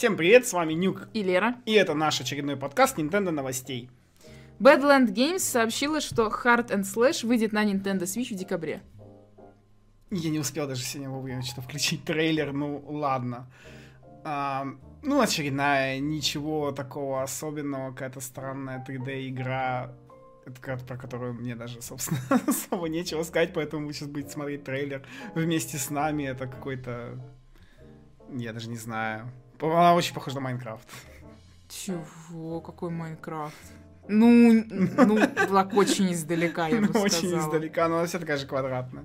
Всем привет, с вами Нюк. И Лера. И это наш очередной подкаст Nintendo новостей. Badland Games сообщила, что Hard and Slash выйдет на Nintendo Switch в декабре. Я не успел даже сегодня вовремя что-то включить трейлер, ну ладно. А, ну, очередная, ничего такого особенного, какая-то странная 3D-игра, про которую мне даже, собственно, особо нечего сказать, поэтому вы сейчас будете смотреть трейлер вместе с нами. Это какой-то... Я даже не знаю. Она очень похожа на Майнкрафт. Чего? Какой Майнкрафт? Ну, ну, так очень издалека, я бы сказала. Очень издалека, но она вся такая же квадратная.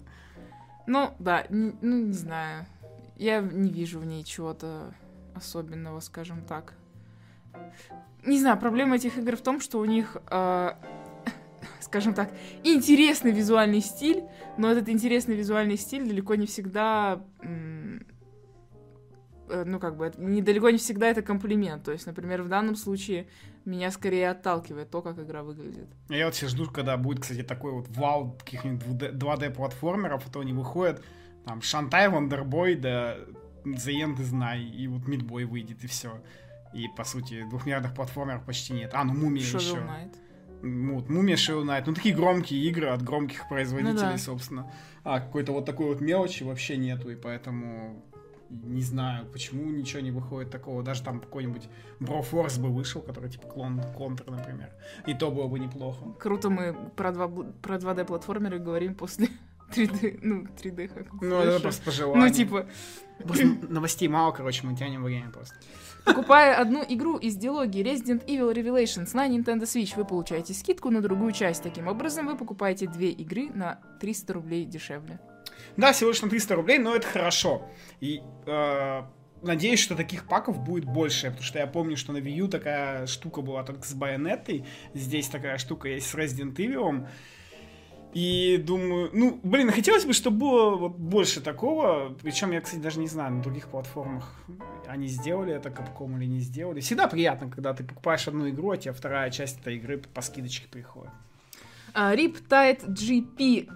Ну, да, ну, не знаю. Я не вижу в ней чего-то особенного, скажем так. Не знаю, проблема этих игр в том, что у них, э, скажем так, интересный визуальный стиль, но этот интересный визуальный стиль далеко не всегда Э, ну, как бы, недалеко не всегда это комплимент. То есть, например, в данном случае меня скорее отталкивает то, как игра выглядит. Я вот все жду, когда будет, кстати, такой вот вал каких-нибудь 2D-платформеров, а то они выходят, там, Шантай, Вандербой, да The End is Night, и вот Мидбой выйдет, и все. И, по сути, двухмерных платформеров почти нет. А, ну, Мумия еще. Knight. Вот, Мумия Shovel Knight. Ну, такие громкие игры от громких производителей, ну, да. собственно. А какой-то вот такой вот мелочи вообще нету, и поэтому не знаю, почему ничего не выходит такого. Даже там какой-нибудь Брофорс бы вышел, который типа клон Контр, например. И то было бы неплохо. Круто мы про, 2, про 2D-платформеры говорим после 3D, ну, 3D как Ну, это просто пожелание. Ну, типа... Просто новостей мало, короче, мы тянем время просто. Покупая одну игру из дилогии Resident Evil Revelations на Nintendo Switch, вы получаете скидку на другую часть. Таким образом, вы покупаете две игры на 300 рублей дешевле. Да, всего лишь на 300 рублей, но это хорошо. И э, надеюсь, что таких паков будет больше, потому что я помню, что на Wii U такая штука была только с Байонетой, здесь такая штука есть с Resident Evil. И думаю, ну, блин, хотелось бы, чтобы было вот больше такого. Причем я, кстати, даже не знаю, на других платформах они сделали это Capcom или не сделали. Всегда приятно, когда ты покупаешь одну игру, а тебе вторая часть этой игры по скидочке приходит. Riptide GP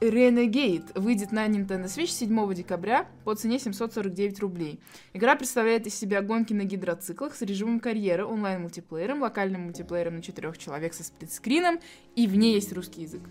Renegade выйдет на Nintendo Switch 7 декабря по цене 749 рублей. Игра представляет из себя гонки на гидроциклах с режимом карьеры, онлайн-мультиплеером, локальным мультиплеером на четырех человек со сплитскрином, и в ней есть русский язык.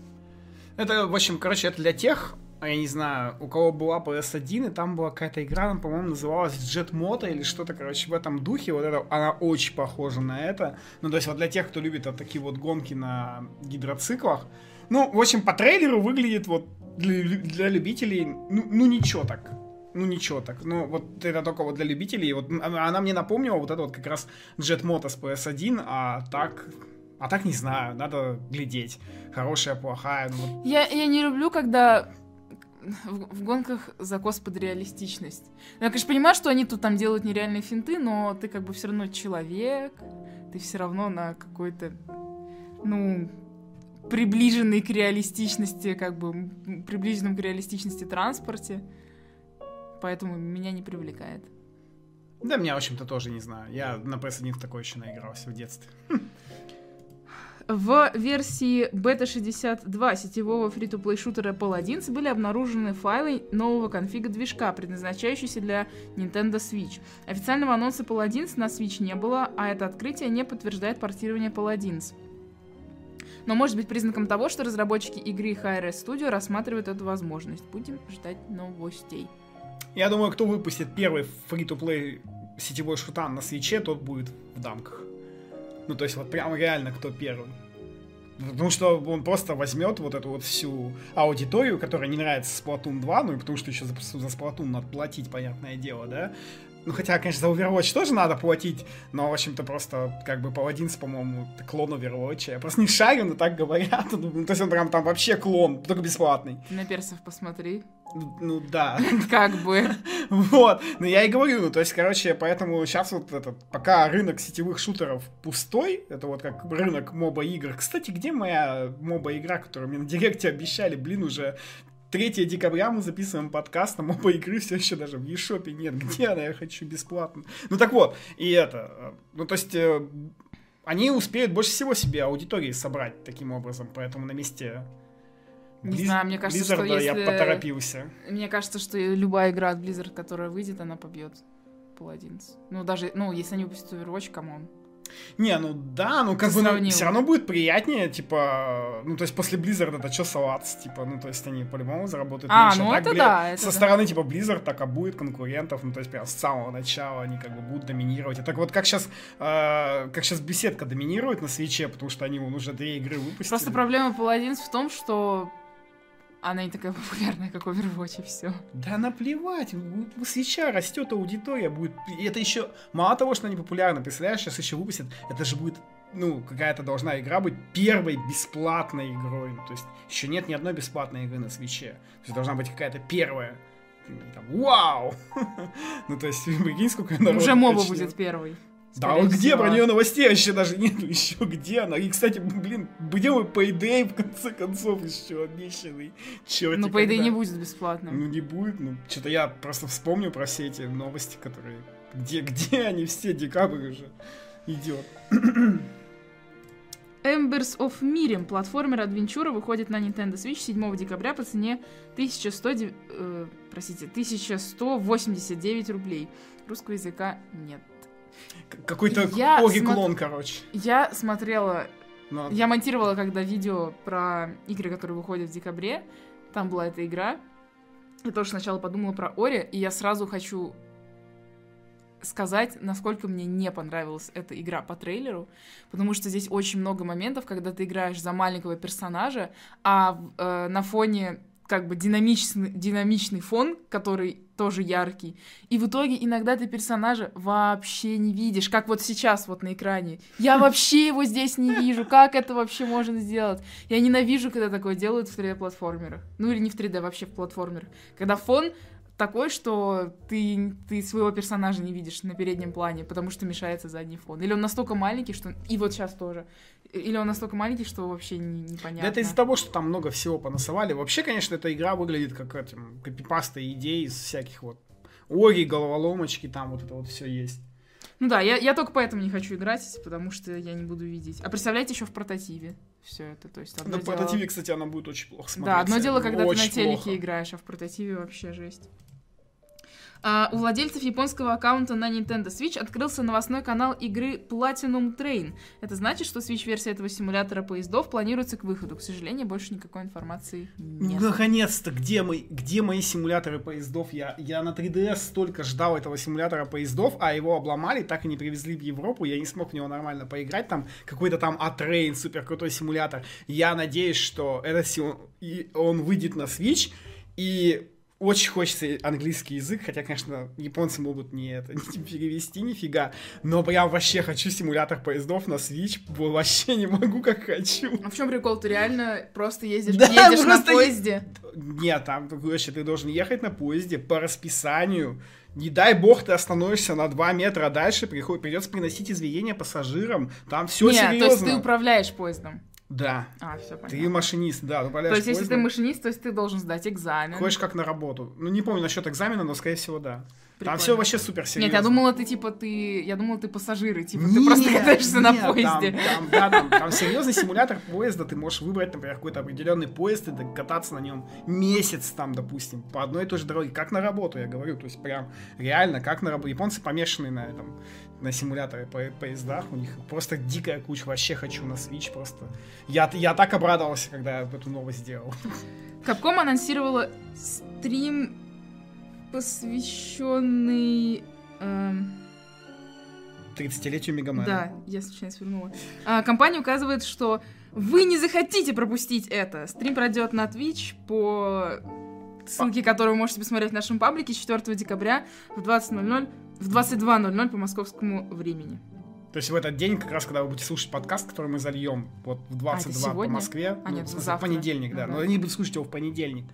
Это, в общем, короче, это для тех, а я не знаю, у кого была PS1, и там была какая-то игра, она, по-моему, называлась Jet Moto или что-то, короче, в этом духе. Вот это, она очень похожа на это. Ну, то есть вот для тех, кто любит вот такие вот гонки на гидроциклах, ну, в общем, по трейлеру выглядит вот для, для любителей, ну, ну ничего так. Ну ничего так. Ну вот это только вот для любителей. Вот она мне напомнила вот это вот как раз Jet с PS1, а так а так не знаю, надо глядеть. Хорошая, плохая. Ну, я, я не люблю, когда в, в гонках закос под реалистичность. Я, конечно, понимаю, что они тут там делают нереальные финты, но ты как бы все равно человек, ты все равно на какой-то, ну, приближенный к реалистичности, как бы приближенном к реалистичности транспорте. Поэтому меня не привлекает. Да, меня, в общем-то, тоже не знаю. Я на PS1 в такой еще наигрался в детстве. В версии Beta 62 сетевого фри-то-плей шутера Paladins были обнаружены файлы нового конфига движка, предназначающиеся для Nintendo Switch. Официального анонса Paladins на Switch не было, а это открытие не подтверждает портирование Paladins но может быть признаком того, что разработчики игры HRS Studio рассматривают эту возможность. Будем ждать новостей. Я думаю, кто выпустит первый фри-то-плей сетевой шутан на свече, тот будет в дамках. Ну, то есть вот прям реально кто первый. Потому что он просто возьмет вот эту вот всю аудиторию, которая не нравится Splatoon 2, ну и потому что еще за, за Splatoon надо платить, понятное дело, да, ну, хотя, конечно, за Overwatch тоже надо платить, но, в общем-то, просто, как бы, Паладинс, по-моему, клон Overwatch. Я просто не шарю, но так говорят. Ну, то есть он прям там вообще клон, только бесплатный. на персов посмотри. Ну, ну да. Как бы. Вот. Ну я и говорю, ну то есть, короче, поэтому сейчас вот этот, пока рынок сетевых шутеров пустой, это вот как рынок моба игр. Кстати, где моя моба игра, которую мне на директе обещали, блин, уже 3 декабря мы записываем подкаст, но оба игры все еще даже в eShop нет. Где она? Я хочу бесплатно. Ну так вот, и это. Э, ну то есть э, они успеют больше всего себе аудитории собрать таким образом, поэтому на месте не Близ... знаю, мне кажется, Blizzard, что если... я поторопился. Мне кажется, что любая игра от Blizzard, которая выйдет, она побьет. Paladins. Ну, даже, ну, если они выпустят Overwatch, камон. Не, ну да, ну как бы ну, все равно будет приятнее, типа, ну то есть после Blizzard это что салатс, типа, ну то есть они по-любому заработают А, меньше. ну Так, это бля, да, это Со да. стороны типа Blizzard так а будет конкурентов, ну то есть прям с самого начала они как бы будут доминировать. И так вот как сейчас, как сейчас беседка доминирует на свече, потому что они вон уже две игры выпустили. Просто проблема Paladins в том, что она не такая популярная, как Overwatch, и все. Да наплевать, свеча растет аудитория, будет. И это еще мало того, что они популярны, представляешь, сейчас еще выпустят, это же будет, ну, какая-то должна игра быть первой бесплатной игрой. Ну, то есть еще нет ни одной бесплатной игры на свече. То есть должна быть какая-то первая. И там, Вау! Ну, то есть, прикинь, сколько народу Уже моба будет первой. Да, вот где про нее новостей вообще даже нет, еще где она? И, кстати, блин, где мы Payday, в конце концов, еще обещанный? Черт, Ну, идее, не будет бесплатным. ну не будет, ну что-то я просто вспомню про все эти новости, которые... Где, где они все, декабрь уже идет. Embers of Miriam, платформер адвенчура, выходит на Nintendo Switch 7 декабря по цене 1100, дев- э, простите, 1189 рублей. Русского языка нет. Какой-то Я Ори-клон, короче. Я смотрела, Ну, я монтировала когда видео про игры, которые выходят в декабре. Там была эта игра. Я тоже сначала подумала про Ори, и я сразу хочу сказать, насколько мне не понравилась эта игра по трейлеру, потому что здесь очень много моментов, когда ты играешь за маленького персонажа, а э, на фоне как бы динамичный, динамичный фон, который тоже яркий. И в итоге иногда ты персонажа вообще не видишь, как вот сейчас вот на экране. Я вообще его здесь не вижу. Как это вообще можно сделать? Я ненавижу, когда такое делают в 3D-платформерах. Ну или не в 3D, вообще в платформерах. Когда фон такой, что ты, ты своего персонажа не видишь на переднем плане, потому что мешается задний фон. Или он настолько маленький, что... И вот сейчас тоже. Или он настолько маленький, что вообще не- да непонятно. это из-за того, что там много всего понасовали. Вообще, конечно, эта игра выглядит как этим, копипаста идей из всяких вот Ори, головоломочки, там вот это вот все есть. Ну да, я, я только поэтому не хочу играть, потому что я не буду видеть. А представляете, еще в портативе все это. То есть одно На дело- портативе, кстати, она будет очень плохо смотреться. Да, одно дело, когда ты Очень на телеке плохо. играешь, а в портативе вообще жесть. А, у владельцев японского аккаунта на Nintendo Switch открылся новостной канал игры Platinum Train. Это значит, что Switch-версия этого симулятора поездов планируется к выходу. К сожалению, больше никакой информации Ну, нет. наконец-то, где, мои, где мои симуляторы поездов? Я, я на 3DS столько ждал этого симулятора поездов, а его обломали, так и не привезли в Европу, я не смог в него нормально поиграть, там какой-то там A-Train, супер крутой симулятор. Я надеюсь, что этот сим- он выйдет на Switch, и очень хочется английский язык, хотя, конечно, японцы могут не это не перевести нифига, но прям вообще хочу симулятор поездов на Switch, вообще не могу, как хочу. А в чем прикол? Ты реально просто ездишь, Да, едешь на просто е- поезде? Нет, там, короче, ты должен ехать на поезде по расписанию. Не дай бог ты остановишься на 2 метра дальше, приход- придется приносить извинения пассажирам. Там все Нет, серьезно. то есть ты управляешь поездом. Да. А, все понятно. Ты машинист, да, То есть, если ты машинист, то есть ты должен сдать экзамен. Ходишь как на работу. Ну, не помню насчет экзамена, но, скорее всего, да. Прикольно. Там все вообще супер серьезно. Нет, я думала, ты типа ты. Я думала, ты пассажиры, типа, ты просто катаешься на поезде. Там, там, да, там, там серьезный симулятор поезда, ты можешь выбрать, например, какой-то определенный поезд и кататься на нем месяц там, допустим, по одной и той же дороге, как на работу, я говорю, то есть прям реально, как на работу. Японцы помешаны на этом, на симуляторе по поездах, у них просто дикая куча, вообще хочу на Switch просто. Я, я так обрадовался, когда я эту новость сделал. Капком анонсировала стрим, посвященный... эм, 30-летию Мегамена. Да, я случайно свернула. А, компания указывает, что вы не захотите пропустить это. Стрим пройдет на Twitch по ссылке, которую вы можете посмотреть в нашем паблике 4 декабря в 20.00, в 22.00 по московскому времени. То есть в этот день, как раз когда вы будете слушать подкаст, который мы зальем вот в 22 по сегодня? Москве, А, ну, нет, в смысле, в понедельник, да, Ну но они будут слушать его в понедельник.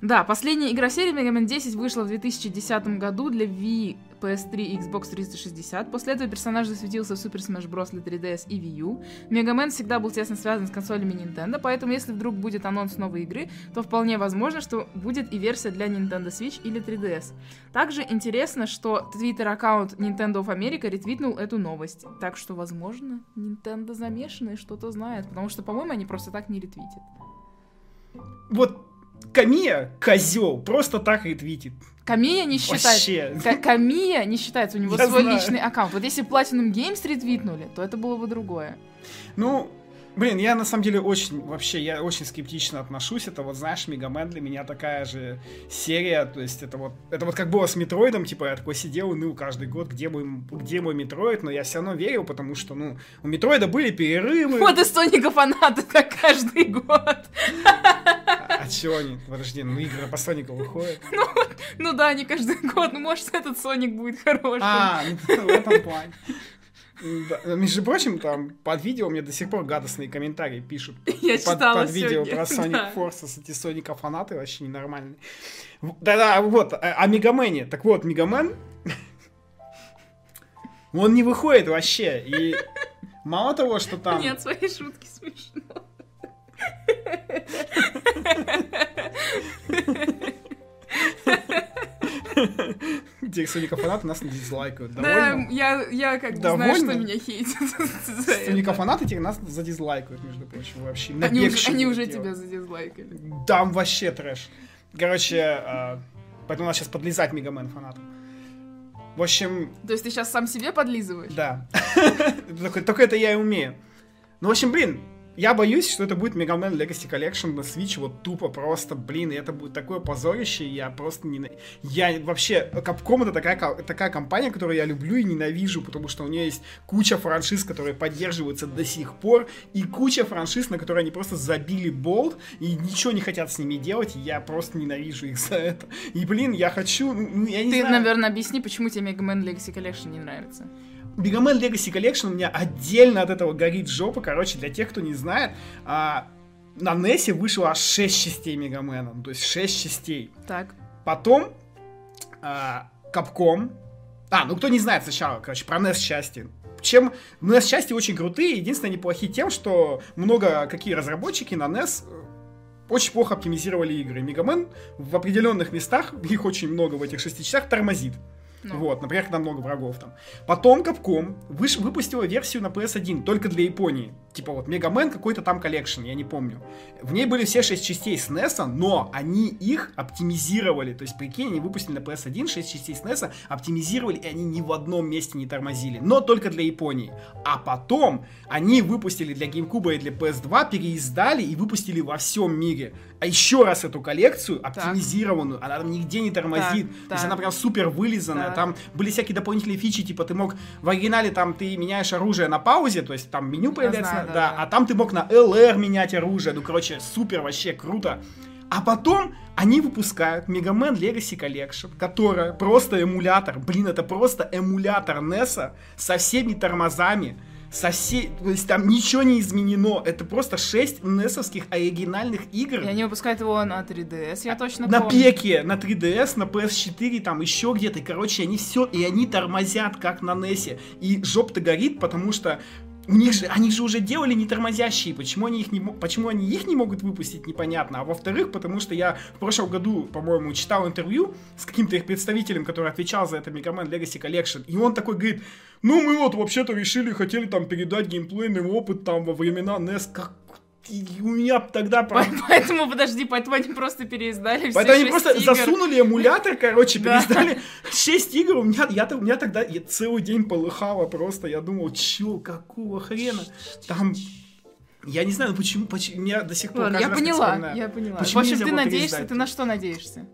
Да, последняя игра серии Mega Man 10 вышла в 2010 году для Wii, PS3 и Xbox 360. После этого персонаж засветился в Super Smash Bros. для 3DS и Wii U. Mega Man всегда был тесно связан с консолями Nintendo, поэтому если вдруг будет анонс новой игры, то вполне возможно, что будет и версия для Nintendo Switch или 3DS. Также интересно, что твиттер-аккаунт Nintendo of America ретвитнул эту новость. Так что, возможно, Nintendo замешаны что-то знает, потому что, по-моему, они просто так не ретвитят. Вот Камия, козел, просто так ретвитит. Камия не считается. Вообще. Ка- Камия не считается, у него Я свой знаю. личный аккаунт. Вот если Platinum Games ретвитнули, то это было бы другое. Ну, блин, я на самом деле очень, вообще, я очень скептично отношусь. Это вот, знаешь, Mega Man для меня такая же серия. То есть это вот, это вот как было с Метроидом, типа я такой сидел и ныл каждый год, где мой, где мой Метроид, но я все равно верил, потому что, ну, у Метроида были перерывы. Вот и Соника фанаты так каждый год. А чего они? Подожди, ну игры по Сонику выходят. Ну да, не каждый год. Ну, может, этот Соник будет хорошим. А, ну, в этом плане. Да, Между прочим, там под видео мне до сих пор гадостные комментарии пишут. Я под, читала под видео сегодня, про Sonic да. Forces, эти Соника фанаты вообще ненормальные. Да-да, вот, о, о Мегамене. Так вот, Мегамен, он не выходит вообще. И мало того, что там... Нет, свои шутки смешно. Тех Соника фанаты нас не дизлайкают. Да, я, я как бы знаю, что меня хейтят. Соника фанаты тех нас задизлайкают, между прочим, вообще. Они уже, они уже тебя задизлайкали. Там вообще трэш. Короче, а, поэтому надо сейчас подлезать Мегамен фанатам. В общем, То есть ты сейчас сам себе подлизываешь? да. Только это я и умею. Ну, в общем, блин, я боюсь, что это будет Мегамен Legacy Collection на Switch, вот тупо просто, блин, и это будет такое позорище, я просто не... Я вообще... Capcom это такая, такая компания, которую я люблю и ненавижу, потому что у нее есть куча франшиз, которые поддерживаются до сих пор, и куча франшиз, на которые они просто забили болт, и ничего не хотят с ними делать, я просто ненавижу их за это. И, блин, я хочу... ну, Я не Ты, знаю... наверное, объясни, почему тебе Mega Man Legacy Collection не нравится. Мегамен Legacy Collection у меня отдельно от этого горит жопа. Короче, для тех, кто не знает, а, на NES вышло аж 6 частей Мегамена. Ну, то есть 6 частей. Так. Потом а, Capcom. А, ну кто не знает сначала, короче, про NES части. Чем NES части очень крутые, единственное, они плохи тем, что много какие разработчики на NES э, очень плохо оптимизировали игры. Mega Man в определенных местах, их очень много в этих шести часах, тормозит. Ну. Вот, например, когда много врагов там. Потом Capcom выш- выпустила версию на PS1 только для Японии. Типа вот Mega Man какой-то там collection, я не помню. В ней были все 6 частей с NES, но они их оптимизировали. То есть, прикинь, они выпустили на PS1 6 частей с NES, оптимизировали, и они ни в одном месте не тормозили. Но только для Японии. А потом они выпустили для GameCube и для PS2, переиздали и выпустили во всем мире. А еще раз эту коллекцию оптимизированную. Она там нигде не тормозит. Так, То есть так. она прям супер вылизанная. Так. Там были всякие дополнительные фичи, типа ты мог в оригинале там ты меняешь оружие на паузе, то есть там меню появляется, знаю, на- да, да, да. а там ты мог на LR менять оружие. Ну, короче, супер, вообще круто. А потом они выпускают Mega Man Legacy Collection, которая просто эмулятор. Блин, это просто эмулятор NES со всеми тормозами. Со все... То есть там ничего не изменено. Это просто 6 NES-овских оригинальных игр. И они выпускают его на 3DS, я точно На помню. пеке, на 3DS, на PS4, там еще где-то. И, короче, они все, и они тормозят, как на NES. И жоп-то горит, потому что у них же, они же уже делали не тормозящие. Почему они их не, почему они их не могут выпустить, непонятно. А во-вторых, потому что я в прошлом году, по-моему, читал интервью с каким-то их представителем, который отвечал за это Mega Man Legacy Collection. И он такой говорит, ну мы вот вообще-то решили, хотели там передать геймплейный опыт там во времена NES. Как... У меня тогда По- прям Поэтому, подожди, поэтому они просто переиздали все Поэтому они просто игр. засунули эмулятор, короче, Да. переиздали 6 игр. У меня, я, у меня тогда я целый день полыхало просто. Я думал, чё, какого хрена? Там... Я не знаю, ну почему, почему я до сих пор Ладно, я поняла, я поняла. Почему в общем, ты надеешься, ты на что надеешься?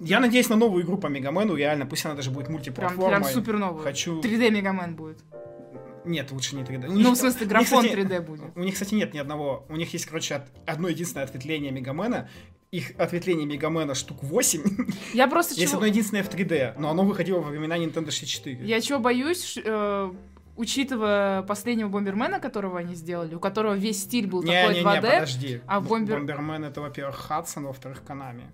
Я надеюсь на новую игру по Мегамену, реально, пусть она даже будет Прям, мультиплатформой. прям супер новую. Хочу... 3D Мегамен будет. Нет, лучше не 3D. У Ну, в смысле, них, графон кстати, 3D будет. У них, кстати, нет ни одного. У них есть, короче, от- одно единственное ответвление Мегамена. Их ответвление Мегамена штук 8. Я просто Есть чего... одно единственное в 3D, но оно выходило во времена Nintendo 64. Я чего боюсь, э, учитывая последнего Бомбермена, которого они сделали, у которого весь стиль был такой Не-не-не, 2D. подожди. а Бомбер- Бомбермен это, во-первых, Хадсон, во-вторых, Канами.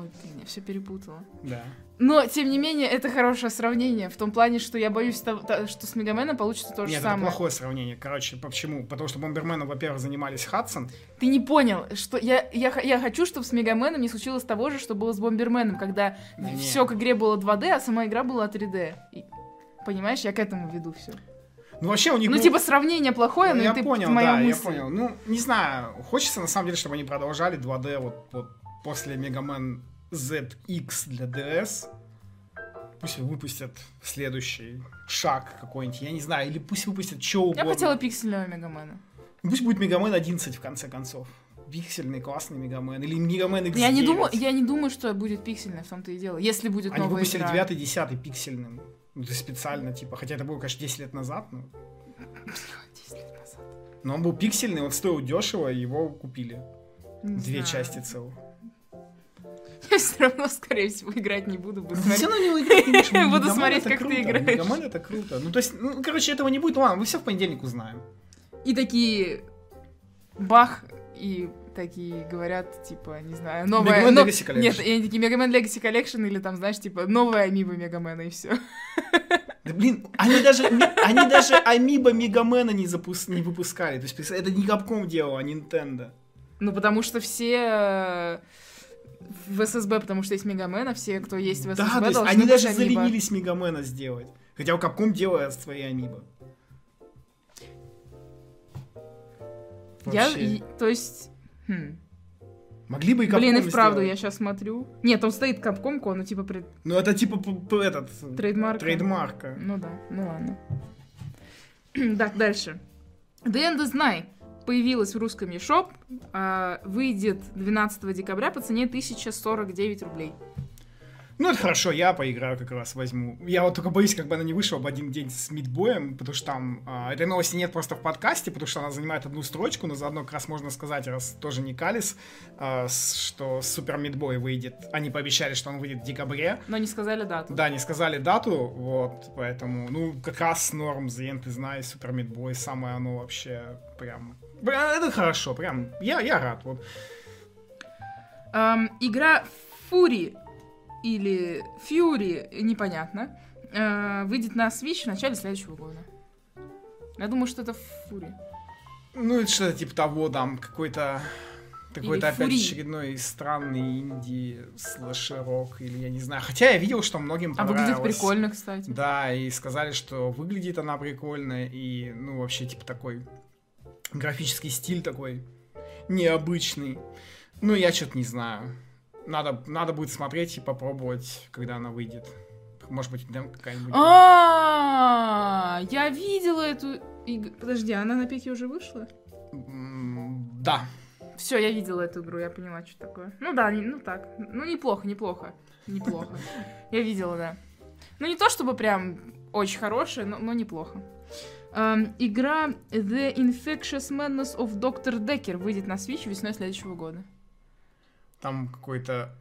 Ой, блин, я все перепутала. Да. Но, тем не менее, это хорошее сравнение, в том плане, что я боюсь, того- что с Мегаменом получится то же Нет, это самое. плохое сравнение. Короче, почему? Потому что Бомберменом, во-первых, занимались Хадсон. Ты не понял, что я, я, я хочу, чтобы с Мегаменом не случилось того же, что было с Бомберменом, когда Не. все к игре было 2D, а сама игра была 3D. И- понимаешь, я к этому веду все. Ну, вообще у них... Ну, был- типа, сравнение плохое, Ну, но я и ты понял, моем да, я мысли. понял. Ну, не знаю, хочется на самом деле, чтобы они продолжали 2D вот, вот после Мегамен ZX для DS. Пусть выпустят следующий шаг какой-нибудь, я не знаю, или пусть выпустят что угодно. Я хотела пиксельного Мегамена. Пусть будет Мегамен 11 в конце концов. Пиксельный, классный Мегамен. Или Мегамен X9. Я не, думаю, я не думаю, что будет пиксельный, в том-то и дело. Если будет Они новая выпустили игра. 9 10 пиксельным. Ну, то специально, типа, хотя это было, конечно, 10 лет назад, но... 10 лет назад. но он был пиксельный, он стоил дешево, его купили. Не Две знаю. части целых. Все равно, скорее всего, играть не буду. Буду смотреть. всё равно не играть Буду Мегамен смотреть, как ты играешь. Мегамен это круто. Ну, то есть, ну, короче, этого не будет. Ладно, мы все в понедельник узнаем. И такие бах, и такие говорят, типа, не знаю, новая... Man но- Legacy Collection. Нет, и они такие Man Legacy Collection или там, знаешь, типа, новая амиба Мегамена и все. Да, блин, они даже, они даже Амиба Мегамена не, запус- не выпускали. То есть, это не Capcom делал, а Nintendo. Ну, потому что все э, в ССБ, потому что есть Мегамен, а все, кто есть в ССБ, Да, то есть они даже Амибо. заленились Мегамена сделать. Хотя у Capcom делает свои Амибо. Я, и- то есть... хм. Могли бы и Capcom Блин, и вправду, сделать. я сейчас смотрю. Нет, он стоит капкомку, ну, типа, пред... Ну, это типа этот... трейдмарк. Трейдмарка. Ну да, ну ладно. так, дальше. The End is Night появилась в русском eShop, а, выйдет 12 декабря по цене 1049 рублей. Ну, это хорошо, я поиграю как раз, возьму. Я вот только боюсь, как бы она не вышла в один день с Мидбоем, потому что там... а, этой новости нет просто в подкасте, потому что она занимает одну строчку, но заодно как раз можно сказать, раз тоже не Калис, с- что Супер Мидбой выйдет. Они пообещали, что он выйдет в декабре. Но не сказали дату. Да, не сказали дату, вот, поэтому, ну, как раз норм, Зен, ты знаешь, Супер Мидбой, самое оно вообще прям... Прям, Это хорошо, прям, я, я рад, вот. Ам, игра Fury или Fury, непонятно, э, выйдет на Switch в начале следующего года. Я думаю, что это Fury. Ну, это что-то типа того, там, какой-то... Какой-то опять Фури. очередной странный инди слэшерок, или я не знаю. Хотя я видел, что многим А понравилось. выглядит прикольно, кстати. Да, и сказали, что выглядит она прикольно, и, ну, вообще, типа, такой графический стиль такой необычный. Ну, я что-то не знаю. Надо, надо будет смотреть и попробовать, когда она выйдет. Может быть, дем какая-нибудь. А, я видела эту... Подожди, она на пике уже вышла? Да. Все, я видела эту игру, я поняла, что такое. Ну да, не- ну так. Ну неплохо, неплохо. Неплохо. Я видела, да. Ну не то чтобы прям очень хорошая, но, но неплохо. Эм, игра The Infectious Madness of Dr. Decker выйдет на Switch весной следующего года. Там какой-то,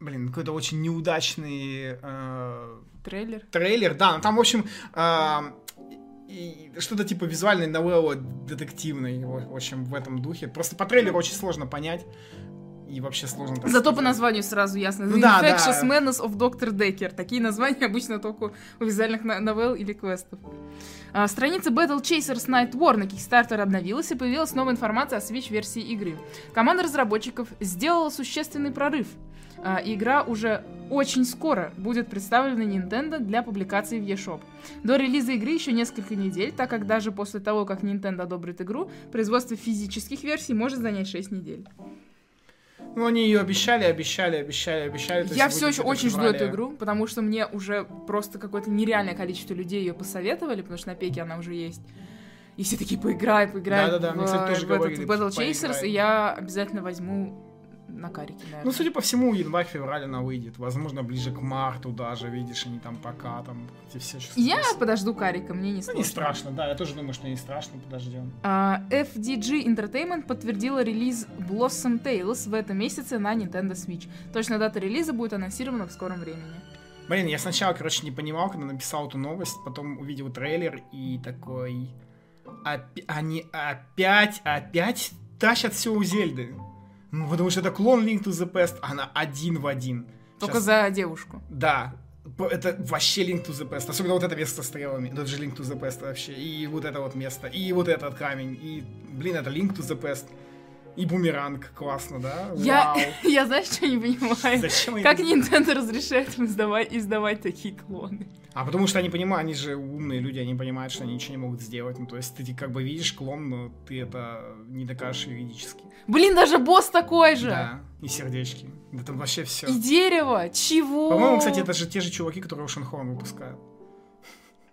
блин, какой-то очень неудачный э, Трейлер. трейлер. Да, там, в общем, э, и что-то типа визуальной новеллы детективной, в в общем, в этом духе. Просто по трейлеру очень сложно понять. И вообще сложно... так Зато по сказать. названию сразу ясно. The Ну да, Infectious да. Madness of Dr. Decker. Такие названия обычно только у визуальных новелл или квестов. А, страница Battle Chasers Night War на Kickstarter обновилась и появилась новая информация о Switch-версии игры. Команда разработчиков сделала существенный прорыв. А, игра уже очень скоро будет представлена Nintendo для публикации в eShop. До релиза игры еще несколько недель, так как даже после того, как Nintendo одобрит игру, производство физических версий может занять 6 недель. Ну, они ее обещали, обещали, обещали, обещали. Я все еще в очень жду эту игру, потому что мне уже просто какое-то нереальное количество людей ее посоветовали, потому что на пеке она уже есть. И все такие, поиграй, поиграй Да-да-да, в, мне, кстати, тоже в этот говорили, в Battle. Chasers, и я обязательно возьму на карике, наверное. Ну, судя по всему, январь-февраль она выйдет. Возможно, ближе к марту даже, видишь, они там пока там эти все я подожду карика, мне не Ну, сложно. не страшно, да, я тоже думаю, что не страшно, подождем. А, FDG Entertainment подтвердила релиз Blossom Tales в этом месяце на Nintendo Switch. Точная дата релиза будет анонсирована в скором времени. Блин, я сначала, короче, не понимал, когда написал эту новость, потом увидел трейлер и такой... «Опи- Они опять, опять тащат все у Зельды. Ну, потому что это клон Link to the Past, она один в один. Только Щас- за девушку. Да. Это вообще Link to the Past. Особенно вот это место с стрелами. Это же Link to the Past вообще. И вот это вот место. И вот этот камень. И, блин, это Link to the Past. И бумеранг, классно, да? Я, Вау. я знаешь, что не понимаю? Зачем Как это Nintendo разрешает им издавать, издавать такие клоны? А потому что они понимают, они же умные люди, они понимают, что они ничего не могут сделать. Ну, то есть ты как бы видишь клон, но ты это не докажешь юридически. Блин, даже босс такой же! Да, и сердечки. Да там вообще все. И дерево! Чего? По-моему, кстати, это же те же чуваки, которые Ошенхорн выпускают.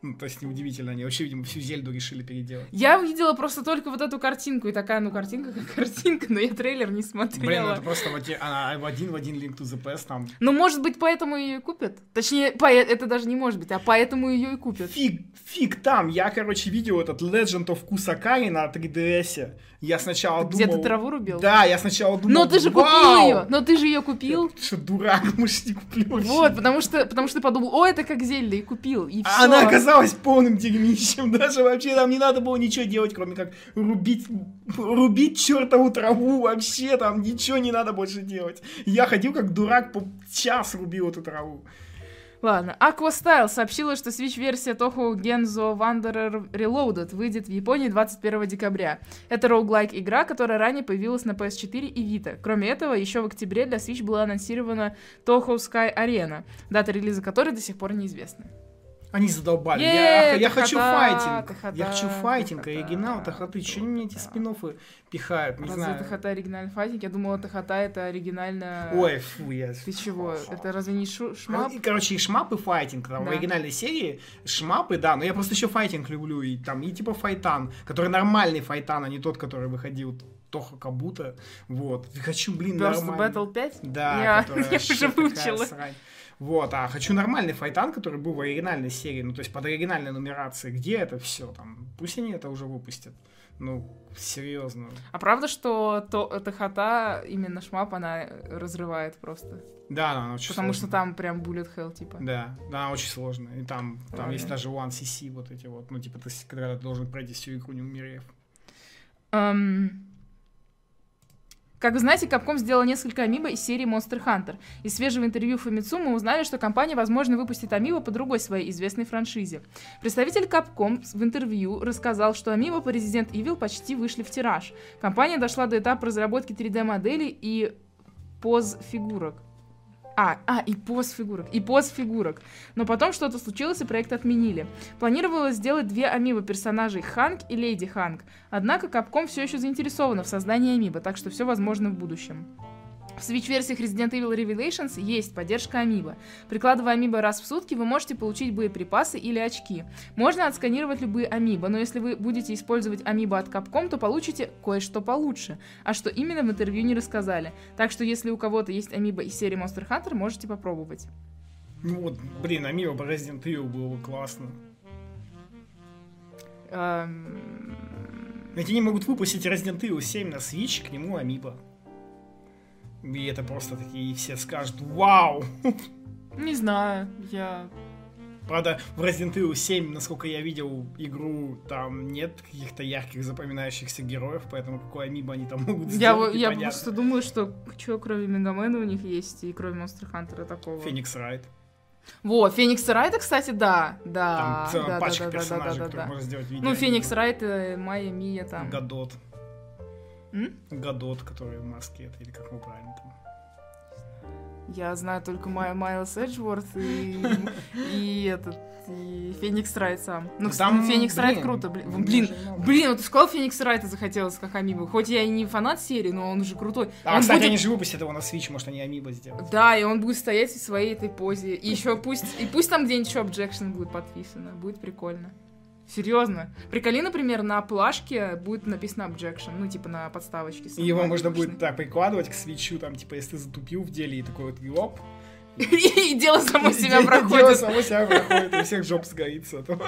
Ну, то есть неудивительно, они вообще, видимо, всю Зельду решили переделать. Я увидела просто только вот эту картинку, и такая, ну, картинка как картинка, но я трейлер не Блин, ну смотрела. это просто в один, она в один в один Link to the Past там. Ну, может быть, поэтому ее и купят? Точнее, по- это даже не может быть, а поэтому ее и купят. Фиг, фиг там. Я, короче, видел этот Legend of Kusakari на 3DS. Я сначала Где думал... ты траву рубил? Да, я сначала думал... Но ты же «Вау!» купил ее! Но ты же ее купил! Ты что, дурак, может, не куплю вообще. Вот, потому что, потому что ты подумал, о, это как Зельда, и купил, и все. А она оказалась полным дерьмищем. Даже вообще там не надо было ничего делать, кроме как рубить, рубить чертову траву. Вообще там ничего не надо больше делать. Я ходил как дурак, по час рубил эту траву. Ладно, Aqua Style сообщила, что Switch-версия Toho Genzo Wanderer Reloaded выйдет в Японии 21 декабря. Это роуглайк игра, которая ранее появилась на PS4 и Vita. Кроме этого, еще в октябре для Switch была анонсирована Toho Sky Arena, дата релиза которой до сих пор неизвестна. Они задолбали. Е, я, я хочу файтинг. я хочу файтинг, тахата, оригинал, тахаты. Че мне эти спин пихают? Не Разве знаю. Тахата оригинальный файтинг? Я думала, Тахата это оригинально... Ой, фу, я... Ты чего? Это разве не шу- шмап? Короче, и шмап, и файтинг. Там, В Да. оригинальной серии шмапы, да, но я просто еще файтинг люблю. И там, и типа файтан, который нормальный файтан, а не тот, который выходил Тоха Кабута. Вот. Хочу, блин, Burst нормальный. Battle 5? Да, Я- я уже выучила. срань. Вот, а хочу нормальный файтан, который был в оригинальной серии, ну, то есть под оригинальной нумерацией. Где это все там? Пусть они это уже выпустят. Ну, серьезно. А правда, что то, Тахата, именно шмап, она разрывает просто? Да, да, она очень Потому что сложная. там прям bullet hell, типа. Да, да, очень сложно. И там, там Правильно. есть даже One CC, вот эти вот, ну, типа, ты, когда ты должен пройти всю игру, не умерев. Эм, Как вы знаете, Capcom сделала несколько амибо из серии Monster Hunter. Из свежего интервью Famitsu мы узнали, что компания, возможно, выпустит амибо по другой своей известной франшизе. Представитель Capcom в интервью рассказал, что амибо по Resident Evil почти вышли в тираж. Компания дошла до этапа разработки 3D-моделей и поз фигурок. А, а, и поз фигурок, и поз фигурок. Но потом что-то случилось, и проект отменили. Планировалось сделать две амибо персонажей Ханк и Леди Ханк. Однако Capcom все еще заинтересована в создании амибо, так что все возможно в будущем. В Switch-версиях Resident Evil Revelations есть поддержка амибо. Прикладывая амибо раз в сутки, вы можете получить боеприпасы или очки. Можно отсканировать любые амибо, но если вы будете использовать амибо от Capcom, то получите кое-что получше. А что именно в интервью не рассказали. Так что если у кого-то есть амибо из серии Monster Hunter, можете попробовать. Ну вот, блин, Амио по Resident Evil было бы классно. Эм, Ведь они могут выпустить Resident Evil 7 на Switch, к нему Амибо. И это просто такие, все скажут, вау! Не знаю, я... Правда, в Resident Evil 7, насколько я видел игру, там нет каких-то ярких запоминающихся героев, поэтому какой амибо они там могут Я, сделать, я непонятно. просто думаю, что что кроме Мегамена у них есть, и кроме Монстр Хантера такого. Феникс Райт. Во, Феникс Райта, кстати, да. Да, Там целая да, да, пачка да, да, да, персонажей, да, которые да. можно сделать видео. Ну, Феникс Райт, э, Майя, Мия там. Гадот. М? Гадот, который в маске, это, или как его правильно там. Я знаю только Май- Майлз Эджворт и, и этот, и Феникс Райт сам. Ну, Там, Феникс Райт блин, круто, блин. Блин, блин, вот ты сказал Феникс Райта захотелось как Амибо. Хоть я и не фанат серии, но он уже крутой. А, Он кстати, будет- они же выпустят его на Switch, может, они амибо сделают. Да, и он будет стоять в своей этой позе. И еще пусть, и пусть там где-нибудь еще objection будет подписано. Будет прикольно. Серьезно. Приколи, например, на плашке будет написано objection, ну, типа на подставочке. И его можно будет так прикладывать к свечу, там, типа, если ты затупил в деле, и такой вот, йоп. И дело само себя де- Дело проходит. само себя проходит, у всех жоп сгорит с этого.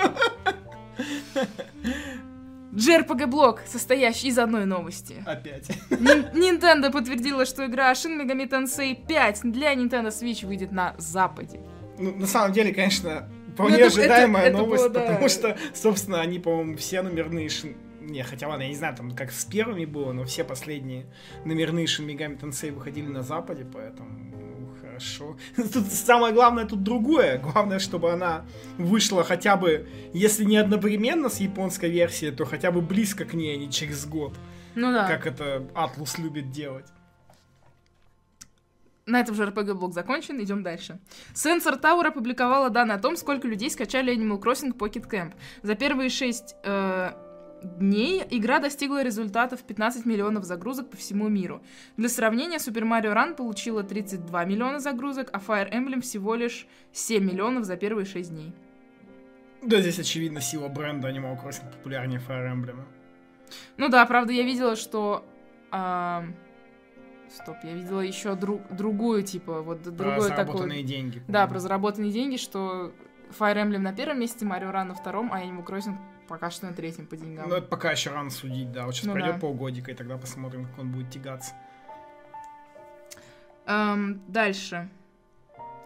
JRPG блок, состоящий из одной новости. Опять. Nintendo подтвердила, что игра Shin Megami Tensei 5 для Nintendo Switch выйдет на Западе. Ну, на самом деле, конечно, вполне Ну, это- ожидаемая это- это новость, было, да. потому что, собственно, они, по-моему, все номерные шин... Не, хотя ладно, я не знаю, там как с первыми было, но все последние номерные Shin Megami Tensei выходили на Западе, поэтому ну, хорошо. Тут самое главное тут другое. Главное, чтобы она вышла хотя бы, если не одновременно с японской версией, то хотя бы близко к ней, а не через год. Ну да. Как это Атлус любит делать. На этом же RPG-блок закончен, идем дальше. Sensor Tower опубликовала данные о том, сколько людей скачали Animal Crossing Pocket Camp. За первые 6 э, дней игра достигла результатов 15 миллионов загрузок по всему миру. Для сравнения, Super Mario Run получила 32 миллиона загрузок, а Fire Emblem всего лишь 7 миллионов за первые 6 дней. Да, здесь очевидно сила бренда Animal Crossing популярнее Fire Emblem. Ну да, правда, я видела, что... а, Стоп, я видела еще друг, другую, типа, вот Про другое заработанные такое... деньги. Да, про заработанные деньги, что Fire Emblem на первом месте, Mario Run на втором, а Animal Crossing пока что на третьем по деньгам. Ну, это пока еще рано судить, да. Вот сейчас Ну пройдет да. полгодика, и тогда посмотрим, как он будет тягаться. Эм, дальше.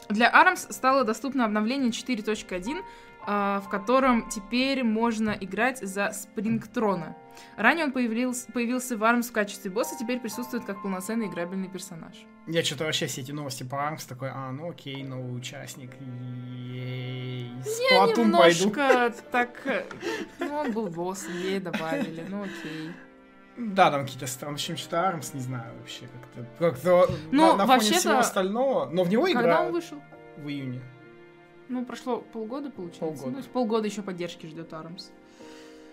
Для ARMS стало доступно обновление 4.1, э, в котором теперь можно играть за Спрингтрона. Ранее он появился, появился в ARMS в качестве босса, теперь присутствует как полноценный играбельный персонаж. Я что-то вообще все эти новости по Армс такой, а, ну окей, новый участник. Ей, Я Splatoon пойду. немножко так... Ну, он был боссом, ей добавили, ну окей. Да, там какие-то странные, общем, что-то Армс, не знаю вообще, как-то, как-то Ну, на, на фоне всего остального, но в него Когда играют он вышел? в июне. Ну, прошло полгода, получается. Полгода. Ну, полгода еще поддержки ждет Армс.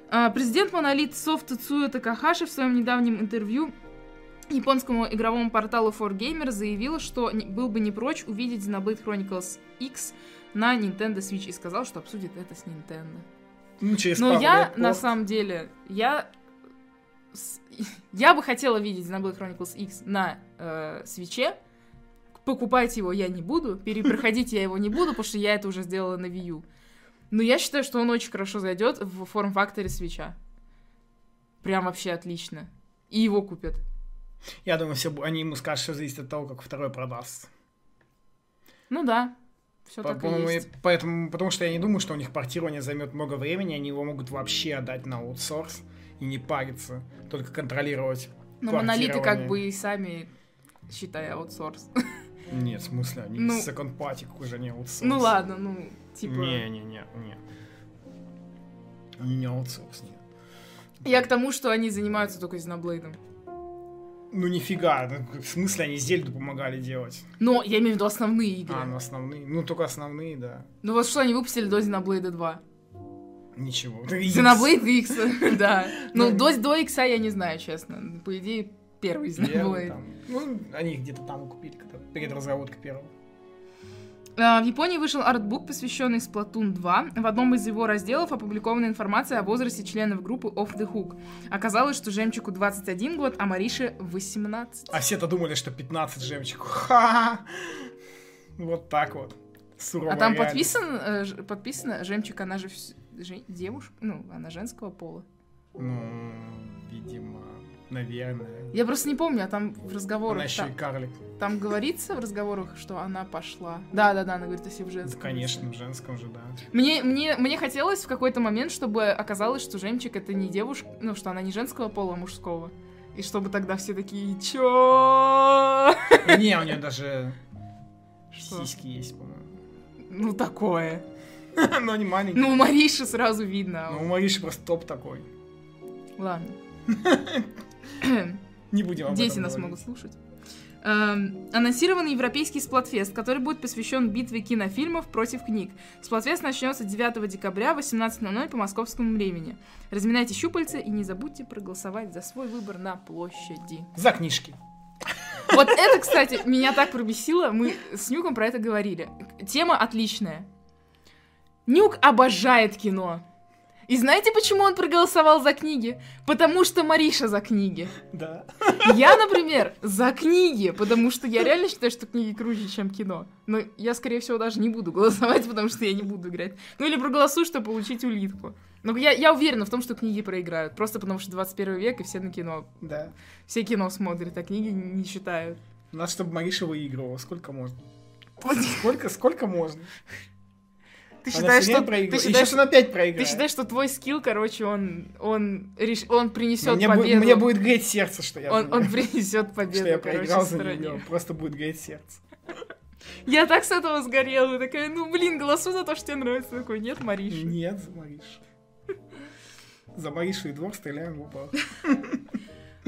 А, президент Monolith Soft Тацуя Такахаши в своем недавнем интервью японскому игровому порталу 4Gamer заявил, что был бы не прочь увидеть Xenoblade Chronicles X на Nintendo Switch и сказал, что обсудит это с Nintendo. Ну, через Но я, лет на самом деле, я... Я бы хотела видеть Xenoblade Chronicles X на э, свече. Покупать его я не буду, перепроходить я его не буду, потому что я это уже сделала на Wii U. Но я считаю, что он очень хорошо зайдет в форм-факторе свеча. Прям вообще отлично. И его купят. Я думаю, все, они ему скажут, что зависит от того, как второй продастся. Ну да, все По- так и по-моему, есть. и- поэтому, потому что я не думаю, что у них портирование займет много времени, они его могут вообще отдать на аутсорс и не париться, только контролировать. Но монолиты как бы и сами, считай, аутсорс. Нет, в смысле, они Ну- second party уже не аутсорс. Ну ладно, ну, типа... Не-не-не, не. Они не аутсорс, нет. Я к тому, что они занимаются только Xenoblade. Ну нифига, ну, в смысле они Зельду помогали делать? Но я имею в виду основные игры. А, ну основные, ну только основные, да. Ну вот что они выпустили до Xenoblade 2? Ничего. Xenoblade X, да. Ну, Ну, до, до X я не знаю, честно. По идее, первый Xenoblade. Ну, они их где-то там купили, когда перед разработкой первого. А, В Японии вышел артбук, посвященный Splatoon 2. В одном из его разделов опубликована информация о возрасте членов группы Off the Hook. Оказалось, что Жемчугу 21 год, а Марише 18. А все-то думали, что 15 жемчуг. Ха! Вот так вот. Суровая А там реальность. подписан, э, подписано, Жемчуг, она же жен- девушка, ну, она женского пола. Ну, видимо, наверное. Я просто не помню, а там в разговорах, Она еще и карлик. Там говорится в разговорах, что она пошла. Да-да-да, она говорит, если в Ну, женском. конечно, в женском же, да. Мне, мне, мне хотелось в какой-то момент, чтобы оказалось, что Жемчик это не девушка, ну, что она не женского пола, а мужского. И чтобы тогда все такие, чё? Не, у нее даже Что? сиськи есть, по-моему. Ну, такое. Но не маленькие. Ну, у Мариши сразу видно. Ну, у Мариши просто топ такой. Ладно. Не будем об Дети нас могут слушать. Эм, анонсирован европейский сплатфест, который будет посвящен битве кинофильмов против книг. Сплатфест начнется 9 декабря в 18.00 по московскому времени. Разминайте щупальца и не забудьте проголосовать за свой выбор на площади. За книжки. Вот это, кстати, меня так пробесило. Мы с Нюком про это говорили. Тема отличная. Нюк обожает кино. И знаете, почему он проголосовал за книги? Потому что Мариша за книги. Да. Я, например, за книги, потому что я реально считаю, что книги круче, чем кино. Но я, скорее всего, даже не буду голосовать, потому что я не буду играть. Ну или проголосую, чтобы получить улитку. Но я, я уверена в том, что книги проиграют. Просто потому что 21 век, и все на кино. Да. Все кино смотрят, а книги не считают. Надо, чтобы Мариша выигрывала. Сколько можно? Сколько, сколько можно? Ты считаешь, что, ты считаешь, он опять ты проиграет. считаешь, что твой скилл, короче, он, он, реш... он принесет мне, победу. мне будет греть сердце, что я, он, он принесет победу, что я короче, проиграл за нее. Просто будет греть сердце. Я так с этого сгорела. и Такая, ну блин, голосуй за то, что тебе нравится. Такой, нет, Мариша. Нет, за Маришу. За Маришу и двор стреляем в упор.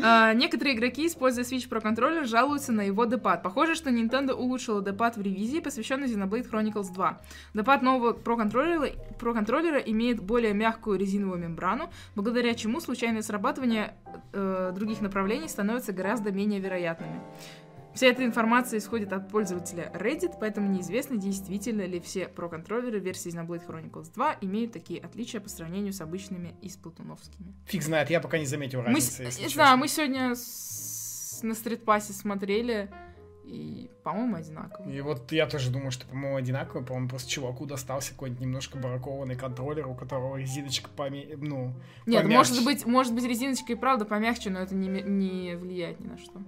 А, некоторые игроки, используя Switch Pro контроллер, жалуются на его депад. Похоже, что Nintendo улучшила депад в ревизии, посвященной Xenoblade Chronicles 2. Депад нового Pro контроллера, Pro контроллера имеет более мягкую резиновую мембрану, благодаря чему случайное срабатывание э, других направлений становится гораздо менее вероятными. Вся эта информация исходит от пользователя Reddit, поэтому неизвестно, действительно ли все про-контроллеры версии Xenoblade Chronicles 2 имеют такие отличия по сравнению с обычными и сплатуновскими. Фиг знает, я пока не заметил разницы, Мы, если не честно. знаю, мы сегодня с- на стритпассе смотрели, и, по-моему, одинаково. И вот я тоже думаю, что, по-моему, одинаково. По-моему, просто чуваку достался какой-нибудь немножко баракованный контроллер, у которого резиночка поме... ну, Нет, помягче. может быть, может быть, резиночка и правда помягче, но это не, не влияет ни на что.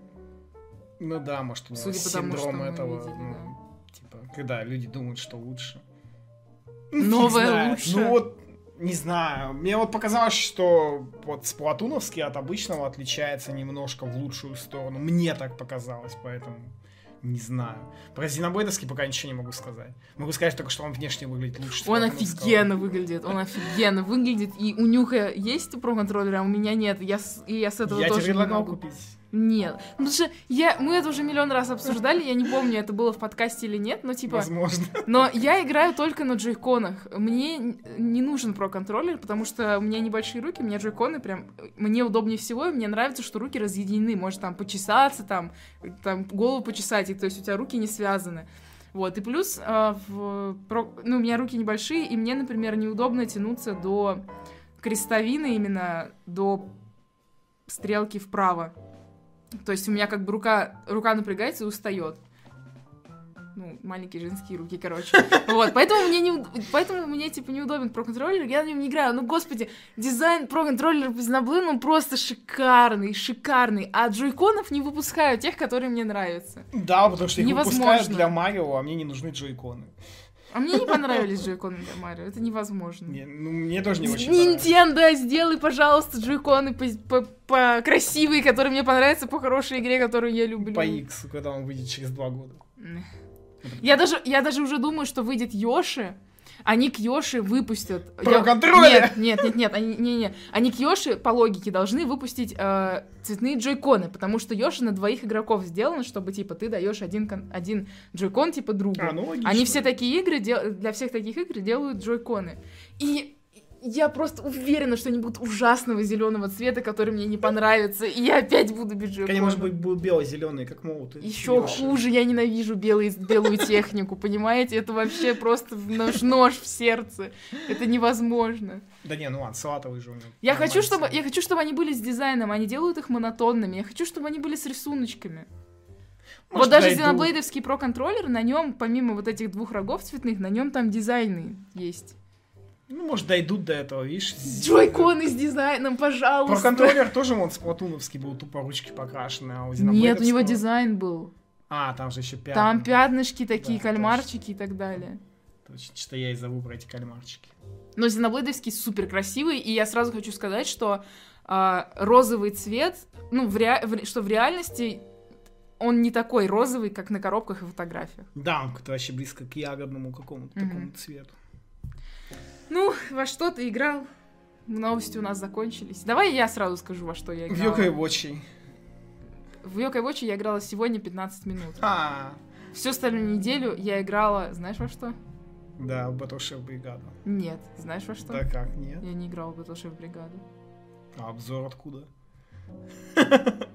Ну да, может, у него Судя синдром что мы этого, видели, ну, типа, когда люди думают, что лучше. Ну, Новое знает. лучше. Ну вот, не знаю. Мне вот показалось, что вот сплатуновский от обычного отличается немножко в лучшую сторону. Мне так показалось, поэтому не знаю. Про Зиноблейдовский пока ничего не могу сказать. Могу сказать только, что он внешне выглядит лучше. Он офигенно выглядит, он офигенно выглядит, и у Нюха есть про контроллер, а у меня нет, я и я с этого Я тоже тебе не предлагал могу. купить. Нет. Ну, потому что я, мы это уже миллион раз обсуждали, я не помню, это было в подкасте или нет, но типа... Возможно. Но я играю только на джойконах. Мне не нужен про-контроллер, потому что у меня небольшие руки, у меня джойконы прям... Мне удобнее всего, и мне нравится, что руки разъединены. Может там почесаться, там, там голову почесать, и то есть у тебя руки не связаны. Вот, и плюс, а, в про- ну, у меня руки небольшие, и мне, например, неудобно тянуться до крестовины именно, до стрелки вправо. То есть у меня как бы рука, рука напрягается и устает. Ну, маленькие женские руки, короче. Вот, поэтому мне, не, поэтому мне типа, неудобен про контроллер, я на нем не играю. Ну, господи, дизайн про контроллера по Xenoblade, ну, просто шикарный, шикарный. А джойконов не выпускаю, тех, которые мне нравятся. Да, потому что их Невозможно. выпускают для Марио, а мне не нужны джойконы. А мне не понравились джойконы для Марио, это невозможно. Не, ну, мне тоже не очень. Nintendo, сделай, пожалуйста, джойконы по, по- по красивые, которые мне понравятся, по хорошей игре, которую я люблю. По X, когда он выйдет через два года. Я даже, я даже уже думаю, что выйдет Йоши, они к Йоши выпустят... Про Я- контроллер? Нет, нет, нет, нет, они, не, не. они к Йоши, по логике, должны выпустить э, цветные джойконы, потому что Йоши на двоих игроков сделан, чтобы, типа, ты даешь один, кон- один джойкон, типа, другу. А, ну логично. Они все такие игры, дел- для всех таких игр делают джойконы. И я просто уверена, что они будут ужасного зеленого цвета, который мне не понравится, и я опять буду без джойконов. Они, может быть, будут бело-зеленые, как молот. Еще хуже, я ненавижу белый, белую технику, понимаете? Это вообще просто нож, нож в сердце. Это невозможно. Да не, ну ладно, салатовый же у него. Я хочу, чтобы, я хочу, чтобы они были с дизайном, они делают их монотонными. Я хочу, чтобы они были с рисуночками. Может, вот даже дойдут. Xenoblade Pro контроллер, на нем, помимо вот этих двух рогов цветных, на нем там дизайны есть. Ну, может, дойдут до этого, видишь. Джойконы с дизайном, пожалуйста. Про контроллер тоже он сплатуновский был, тупо ручки покрашены, а у Нет, у него дизайн был. А, там же еще пятна. Там пятнышки такие, Да, кальмарчики и так далее. Точно, что я и зову про эти кальмарчики. Но Xenoblade супер красивый, и я сразу хочу сказать, что а, розовый цвет, ну, в ре- в что в реальности он не такой розовый, как на коробках и фотографиях. Да, он как-то вообще близко к ягодному какому-то Мгм. такому цвету. Ну, во что ты играл? Новости у нас закончились. Давай я сразу скажу, во что я В играла. Йока и Вотчи. В Йокой Вотчи я играла сегодня 15 минут. А, Всю остальную неделю я играла, знаешь во что? да, в Battleship бригаду. Нет. Знаешь во что? Да как, нет? Я не играла в Battleship бригаду. А обзор откуда?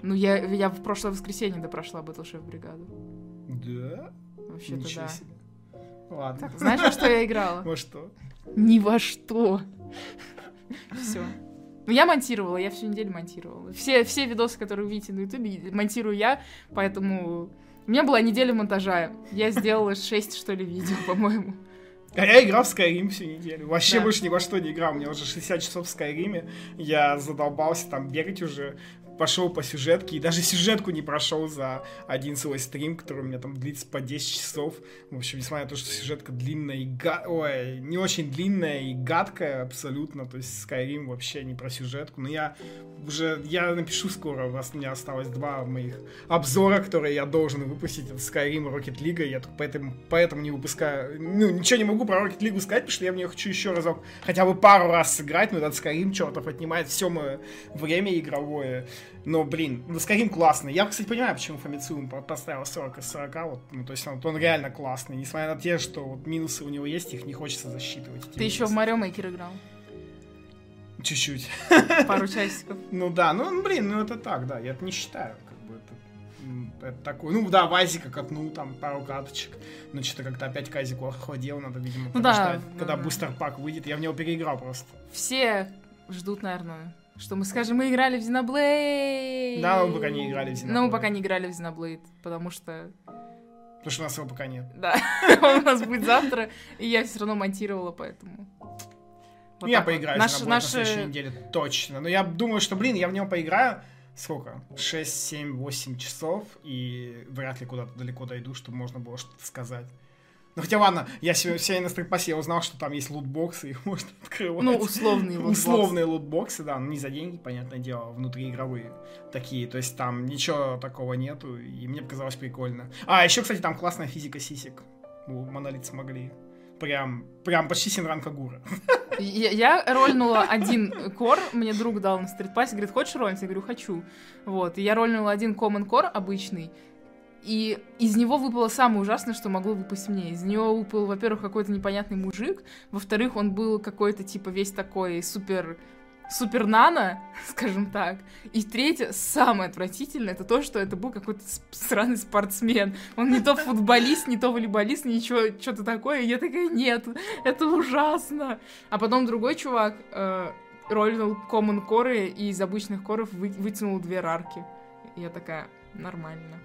Ну, я, я в прошлое воскресенье допрошла Battleship бригаду. Да? Вообще-то да. себе. Ладно. Так, знаешь, во что я играла? Во что? Ни во что. Все. Ну, я монтировала, я всю неделю монтировала. Все, все видосы, которые вы видите на ютубе, монтирую я, поэтому... У меня была неделя монтажа. Я сделала 6, что ли, видео, по-моему. А я играл в Skyrim всю неделю. Вообще Да. больше ни во что не играл. У меня уже 60 часов в Skyrim. Я задолбался там бегать уже. Пошел по сюжетке. И даже сюжетку не прошел за один свой стрим, который у меня там длится по 10 часов. В общем, несмотря на то, что сюжетка длинная и га... Ой, не очень длинная и гадкая абсолютно. То есть Skyrim вообще не про сюжетку. Но я уже я напишу скоро, у вас у меня осталось два моих обзора, которые я должен выпустить. Это Skyrim и Rocket League. Я только поэтому, поэтому не выпускаю. Ну, ничего не могу про Rocket League сказать, потому что я в нее хочу еще разок, хотя бы пару раз сыграть, но этот Skyrim чертов отнимает все мое время игровое. Но, блин, ну, Skyrim классный. Я, кстати, понимаю, почему Фомицу поставил 40 из 40. Вот, ну, то есть он, он реально классный. Несмотря на те, что вот, минусы у него есть, их не хочется засчитывать. Ты минусы. еще в Марио Мейкер играл? Чуть-чуть. Пару часиков. Ну да, ну блин, ну это так, да, я это не считаю, как бы это, это такой, ну да, Вазика катнул там пару карточек, но что-то как-то опять Казику охладел, надо, видимо, ну, да, когда да. бустер пак выйдет, я в него переиграл просто. Все ждут, наверное, что мы скажем, мы играли в Xenoblade. Да, мы пока не играли в Xenoblade. Но мы пока не играли в Xenoblade, потому что... Потому что у нас его пока нет. Да, он у нас будет завтра, и я все равно монтировала, поэтому... Вот я поиграю наши, на, наши... на следующей неделе, точно. Но я думаю, что, блин, я в него поиграю сколько? 6, 7, 8 часов, и вряд ли куда-то далеко дойду, чтобы можно было что-то сказать. Ну хотя ладно, я сегодня на стрипасе я узнал, что там есть лутбоксы, их можно открывать. Ну, условные лутбоксы. Условные лутбоксы, да, ну не за деньги, понятное дело, внутриигровые такие. То есть там ничего такого нету, и мне показалось прикольно. А, еще, кстати, там классная физика сисек. Монолит смогли прям, прям почти Синран Кагура. Я, я рольнула один кор, мне друг дал на стритпассе, говорит, хочешь ролить? Я говорю, хочу. Вот, и я рольнула один common core обычный, и из него выпало самое ужасное, что могло выпасть мне. Из него выпал, во-первых, какой-то непонятный мужик, во-вторых, он был какой-то, типа, весь такой супер супер нано, скажем так. И третье, самое отвратительное, это то, что это был какой-то сраный спортсмен. Он не то футболист, не то волейболист, ничего, что-то такое. И я такая, нет, это ужасно. А потом другой чувак э, роллинул common коры и из обычных коров вы, вытянул две рарки. И я такая, нормально.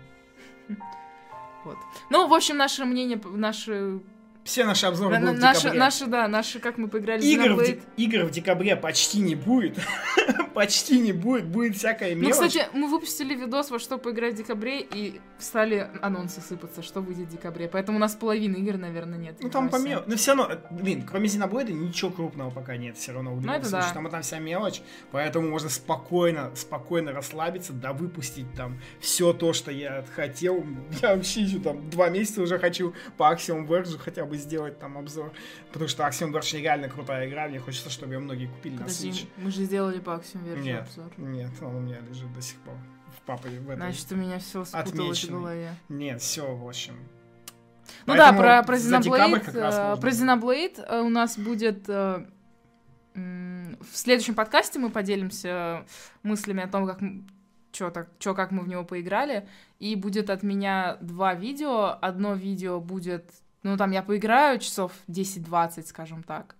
Вот. Ну, в общем, наше мнение, наши все наши обзоры будут наши, в декабре. Наши, да, наши, как мы поиграли игр в, де- игр в декабре почти не будет. почти не будет, будет всякая ну, мелочь. Ну, кстати, мы выпустили видос, во что поиграть в декабре, и стали анонсы сыпаться, что выйдет в декабре. Поэтому у нас половины игр, наверное, нет. Ну, там помел... Ну, все равно, блин, кроме Xenoblade ничего крупного пока нет, все равно. Ну, это да. Там, там вся мелочь, поэтому можно спокойно, спокойно расслабиться, да, выпустить там все то, что я хотел. Я вообще еще там два месяца уже хочу по Axiom Verge хотя бы сделать там обзор, потому что Axiom Verge реально крутая игра, мне хочется, чтобы ее многие купили Подожди, на Switch. мы же сделали по Axiom Verge нет, обзор. Нет, он у меня лежит до сих пор в папе в этой Значит, у меня все спуталось в голове. Нет, все, в общем. Ну Поэтому да, про, про Xenoblade, э, про Xenoblade э, у нас будет э, в следующем подкасте мы поделимся мыслями о том, как чё, так, чё, как мы в него поиграли. И будет от меня два видео. Одно видео будет... Ну, там я поиграю часов 10-20, скажем так.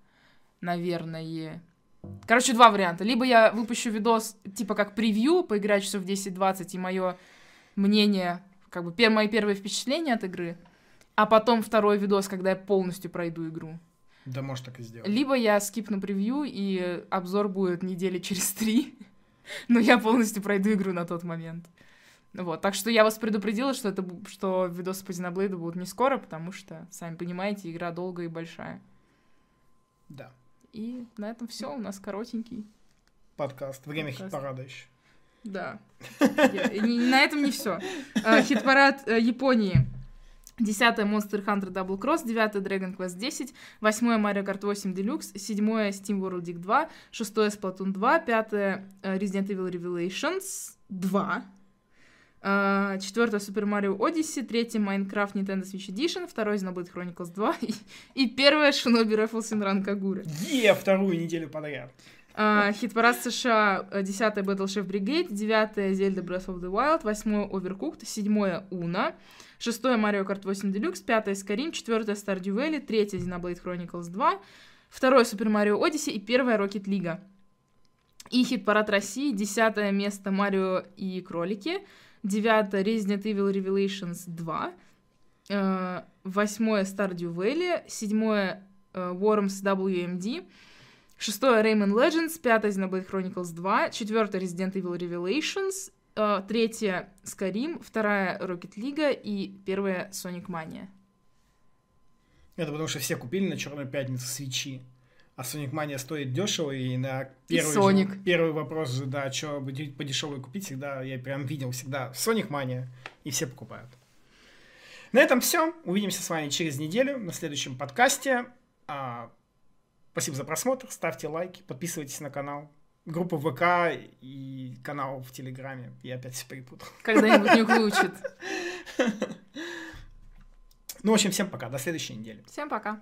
Наверное. Короче, два варианта. Либо я выпущу видос, типа, как превью, поиграть часов 10-20, и мое мнение, как бы, мои первые впечатления от игры. А потом второй видос, когда я полностью пройду игру. Да, может так и сделать. Либо я скипну превью, и обзор будет недели через три. Но я полностью пройду игру на тот момент. Вот, так что я вас предупредила, что это, что видосы по Xenoblade будут не скоро, потому что, сами понимаете, игра долгая и большая. Да. И на этом все, у нас коротенький подкаст. Время хит-парада еще. Да. На этом не все. А, хит-парад э, Японии. 10 Monster Hunter Double Cross, 9 Dragon Quest 10, 8 Mario Kart 8 Deluxe, 7 Steam World Dig 2, 6 Splatoon 2, 5 Resident Evil Revelations 2, Uh, четвертое Super Mario Odyssey, третье Minecraft Nintendo Switch Edition, второй Xenoblade Chronicles 2 и, и первое Shinobi Raffles in Run Kagura. Е, вторую неделю подряд. Uh, хит-парад США, 10 Battle Chef Brigade, 9 Zelda Breath of the Wild, 8 Overcooked, 7 Uno, 6 Mario Kart 8 Deluxe, 5 Skyrim, 4 Stardew Valley, 3 Xenoblade Chronicles 2, 2 Super Mario Odyssey и 1 Rocket League. И хит-парад России, 10 место Марио и кролики, 9 Resident Evil Revelations 2, 8 Stardew Valley, 7 Worms WMD, 6 Rayman Legends, 5 Xenoblade Chronicles 2, 4 Resident Evil Revelations, 3 Skyrim, 2 Rocket League и 1 Sonic Mania. Это потому что все купили на Черную пятницу свечи. А Sonic Mania стоит дешево, и на первый, Sonic. же- первый вопрос же, да, что по дешевой купить, всегда, я прям видел всегда Sonic Mania, и все покупают. На этом все. Увидимся с вами через неделю на следующем подкасте. А, спасибо за просмотр, ставьте лайки, подписывайтесь на канал, группу ВК и канал в Телеграме. Я опять все перепутал. Когда-нибудь не включит. Ну, в общем, всем пока, до следующей недели. Всем пока.